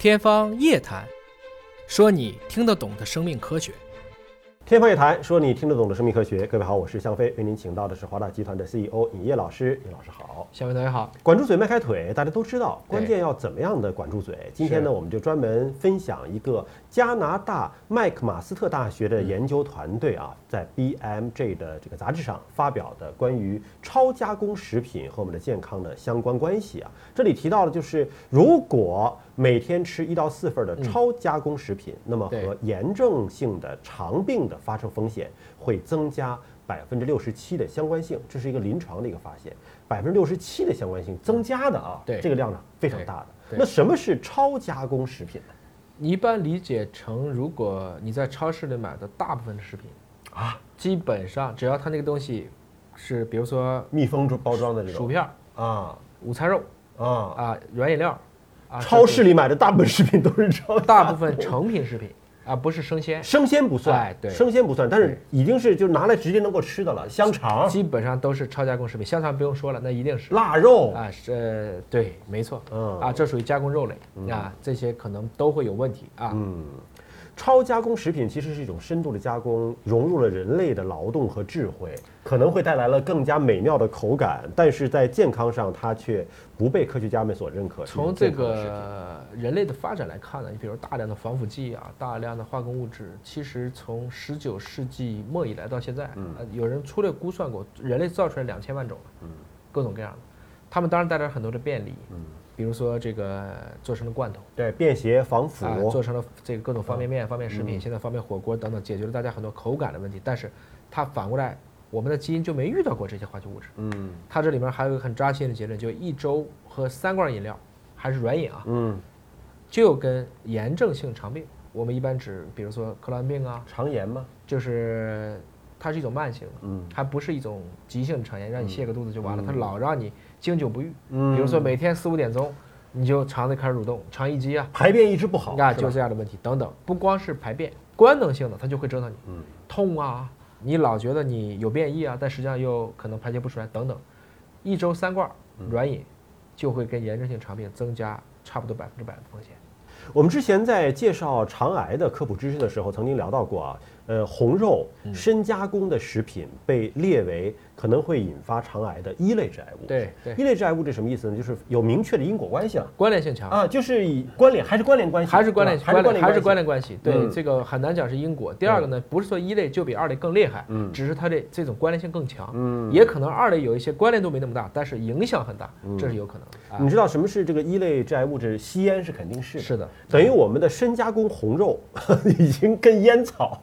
天方夜谭，说你听得懂的生命科学。天方夜谭，说你听得懂的生命科学。各位好，我是向飞，为您请到的是华大集团的 CEO 尹烨老师。尹老师好，向飞同学好。管住嘴，迈开腿，大家都知道，关键要怎么样的管住嘴？今天呢，我们就专门分享一个加拿大麦克马斯特大学的研究团队啊，在 BMJ 的这个杂志上发表的关于超加工食品和我们的健康的相关关系啊。这里提到的就是，如果每天吃一到四份的超加工食品，那么和炎症性的肠病的发生风险会增加百分之六十七的相关性，这是一个临床的一个发现，百分之六十七的相关性增加的啊，对。这个量呢非常大的。那什么是超加工食品呢？你一般理解成，如果你在超市里买的大部分的食品啊，基本上只要它那个东西是，比如说密封包装的这种？薯片、啊。午餐肉啊，啊、软饮料啊，超市里买的大部分食品都是超大部分成品食品啊，不是生鲜，生鲜不算，哎对生鲜不算，但是已经是就拿来直接能够吃的了，香肠、基本上都是超加工食品。香肠不用说了，那一定是腊肉，啊，是呃对，没错，嗯啊，这属于加工肉类啊，这些可能都会有问题啊。嗯，超加工食品其实是一种深度的加工，融入了人类的劳动和智慧，可能会带来了更加美妙的口感，但是在健康上它却不被科学家们所认可。从这个人类的发展来看呢，你比如大量的防腐剂啊，大量的化工物质，其实从十九世纪末以来到现在，呃，有人粗略估算过，人类造出来两千万种了，嗯。各种各样的，他们当然带来很多的便利，比如说这个做成了罐头。对便携防腐，啊，做成了这个各种方便面、方便食品，现在方便火锅等等，解决了大家很多口感的问题。但是它反过来，我们的基因就没遇到过这些化学物质。嗯。它这里面还有一个很扎心的结论，就一周喝三罐饮料，还是软饮啊，嗯，就跟炎症性肠病，我们一般指，比如说克罗恩病啊，肠炎嘛？就是它是一种慢性的，嗯。还不是一种急性肠炎，让你泻个肚子就完了，它老让你经久不愈。嗯。比如说每天四五点钟，你就肠子开始蠕动，肠易激啊，排便一直不好，啊，就这样的问题等等，不光是排便，官能性的它就会折腾你，嗯。痛啊，你老觉得你有便意啊，但实际上又可能排泄不出来等等，一周三罐嗯。软饮，就会跟炎症性肠病增加差不多百分之百的风险。我们之前在介绍肠癌的科普知识的时候，曾经聊到过啊，呃，红肉、嗯深加工的食品被列为可能会引发肠癌的一类致癌物。对对一类致癌物质什么意思呢？就是有明确的因果关系了关联性强，啊，就是以关联还是关联关系，还是关联还是关联还是关联联关系。对，嗯这个很难讲是因果。第二个呢，不是说一类就比二类更厉害，嗯只是它的这种关联性更强。嗯也可能二类有一些关联度没那么大，但是影响很大，嗯这是有可能你知道什么是这个一类致癌物质？吸烟是肯定是。是的，等于我们的深加工红肉 已经跟烟草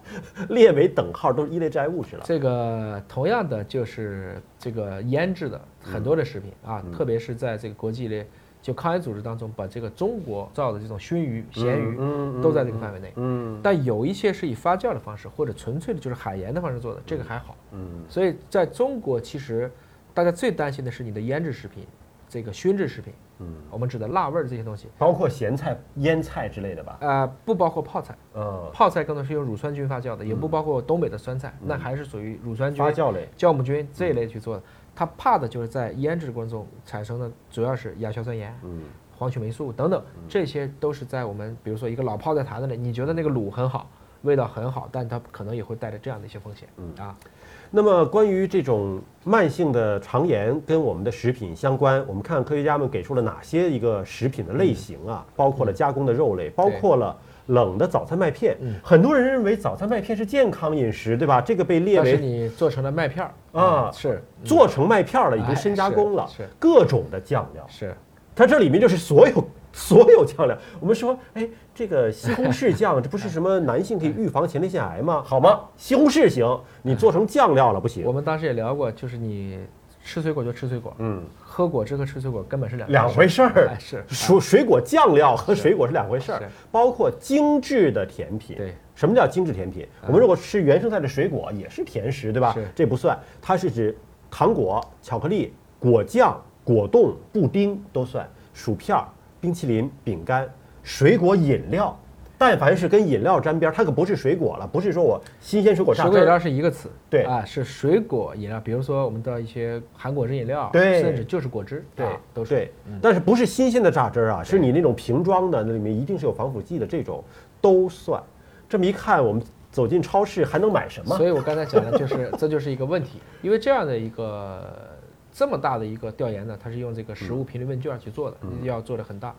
列为等号，都是一类致癌物质了。这个同样的就是这个腌制的很多的食品啊，特别是在这个国际的就抗癌组织当中，把这个中国造的这种熏鱼、咸鱼都在这个范围内。嗯但有一些是以发酵的方式或者纯粹的就是海盐的方式做的，这个还好。嗯所以在中国，其实大家最担心的是你的腌制食品，这个熏制食品，嗯，我们指的辣味儿这些东西，包括咸菜、腌菜之类的吧。呃，不包括泡菜，嗯，泡菜更多是用乳酸菌发酵的，也不包括东北的酸菜，那还是属于乳酸菌发酵类。酵母菌这一类去做的。它怕的就是在腌制过程中产生的，主要是亚硝酸盐、嗯。黄曲霉素等等，这些都是在我们比如说一个老泡菜坛子里，你觉得那个卤很好，味道很好，但它可能也会带着这样的一些风险。嗯啊，那么关于这种慢性的肠炎跟我们的食品相关，我们看科学家们给出了哪些一个食品的类型啊？包括了加工的肉类，包括了冷的早餐麦片。很多人认为早餐麦片是健康饮食，对吧？这个被列为你做成了麦片儿啊是做成麦片了，已经哎深加工了，是是各种的酱料。是它这里面就是所有所有酱料。我们说，哎，这个西红柿酱，这不是什么男性可以预防前列腺癌吗？好吗？西红柿行，你做成酱料了不行我。们当时也聊过，就是你吃水果就吃水果，嗯，喝果汁和吃水果根本是两两回事儿哎。是水水果酱料和水果是两回事儿，包括精致的甜品。对，什么叫精致甜品？我们如果吃原生态的水果也是甜食，对吧是？这不算，它是指糖果、巧克力、果酱、果冻、布丁都算，薯片儿、冰淇淋、饼干、水果饮料。但凡是跟饮料沾边儿，它可不是水果了，不是说我新鲜水果榨汁儿。水果饮料是一个词，对啊，是水果饮料，比如说我们的一些含果汁饮料，对甚至就是果汁，对啊，都是。对，但是不是新鲜的榨汁儿啊？是你那种瓶装的，那里面一定是有防腐剂的，这种都算。这么一看，我们走进超市还能买什么所？以我刚才讲的就是，这就是一个问题，因为这样的一个这么大的一个调研呢，它是用这个食物频率问卷去做的，要做的很大。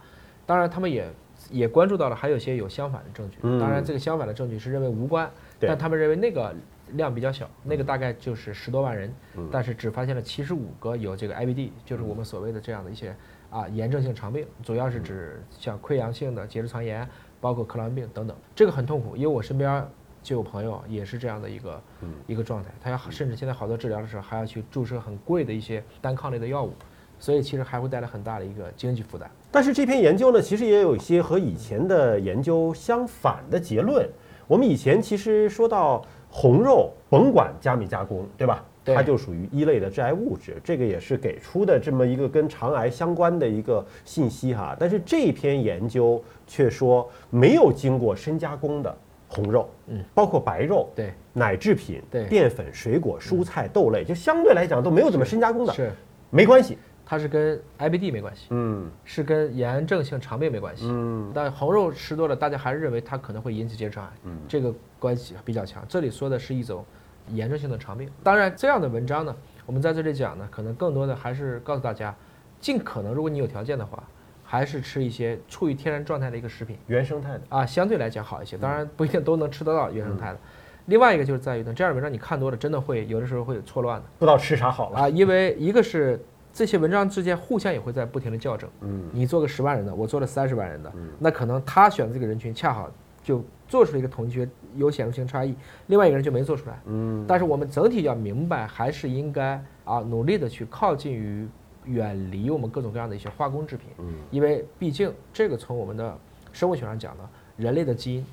当然，他们也也关注到了还有些有相反的证据。嗯。当然，这个相反的证据是认为无关，但他们认为那个量比较小，那个大概就是十多万人，嗯。但是只发现了七十五个有这个 IBD，就是我们所谓的这样的一些啊炎症性肠病，主要是指像溃疡性的结直肠炎，包括克罗恩病等等。这个很痛苦，因为我身边就有朋友也是这样的一个一个状态，他要甚至现在好多治疗的时候还要去注射很贵的一些单抗类的药物，所以其实还会带来很大的一个经济负担。但是这篇研究呢，其实也有一些和以前的研究相反的结论。我们以前其实说到红肉，甭管加没加工，对吧？它就属于一类的致癌物质，这个也是给出的这么一个跟肠癌相关的一个信息哈。但是这篇研究却说没有经过深加工的红肉，嗯，包括白肉、对，奶制品、对。淀粉、水果、蔬菜、豆类，就相对来讲都没有怎么深加工的，是，没关系。它是跟 IBD 没关系，嗯。是跟炎症性肠病没关系。嗯。但红肉吃多了，大家还是认为它可能会引起结肠癌，嗯。这个关系比较强。这里说的是一种炎症性的肠病。当然，这样的文章呢，我们在这里讲呢，可能更多的还是告诉大家，尽可能如果你有条件的话，还是吃一些处于天然状态的一个食品原生态的，啊，相对来讲好一些。当然不一定都能吃得到原生态的。另外一个就是在于呢，这样的文章你看多了，真的会有的时候会有错乱的不知道吃啥好了。啊，因为一个是这些文章之间互相也会在不停的校正。嗯你做个十万人的，我做了三十万人的，那可能他选的这个人群恰好就做出了一个统计学有显著性差异，另外一个人就没做出来。嗯但是我们整体要明白，还是应该啊努力的去靠近于远离我们各种各样的一些化工制品，嗯因为毕竟这个从我们的生物学上讲呢，人类的基因，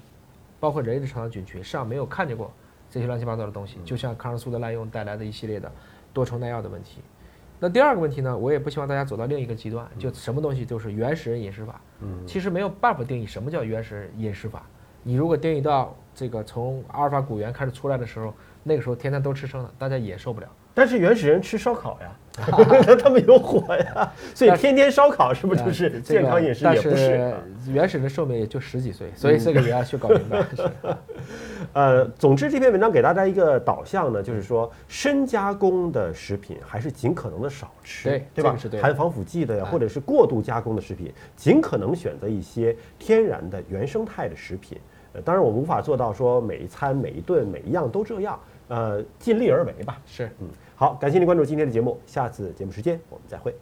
包括人类的肠道菌群上没有看见过这些乱七八糟的东西，就像抗生素的滥用带来的一系列的多重耐药的问题。那第二个问题呢，我也不希望大家走到另一个极端，就什么东西就是原始人饮食法。嗯其实没有办法定义什么叫原始人饮食法。你如果定义到这个从阿尔法古猿开始出来的时候，那个时候天天都吃生的，大家也受不了。但是原始人吃烧烤呀，他们有火呀，所以天天烧烤是不是就是健康饮食？但也不是。原始人的寿命也就十几岁，所以这个也要去搞明白。呃，总之这篇文章给大家一个导向呢，就是说深加工的食品还是尽可能的少吃，对对吧？含防腐剂的呀，哎或者是过度加工的食品，尽可能选择一些天然的原生态的食品。呃，当然我们无法做到说每一餐、每一顿、每一样都这样，呃，尽力而为吧。是。嗯，好，感谢您关注今天的节目，下次节目时间我们再会。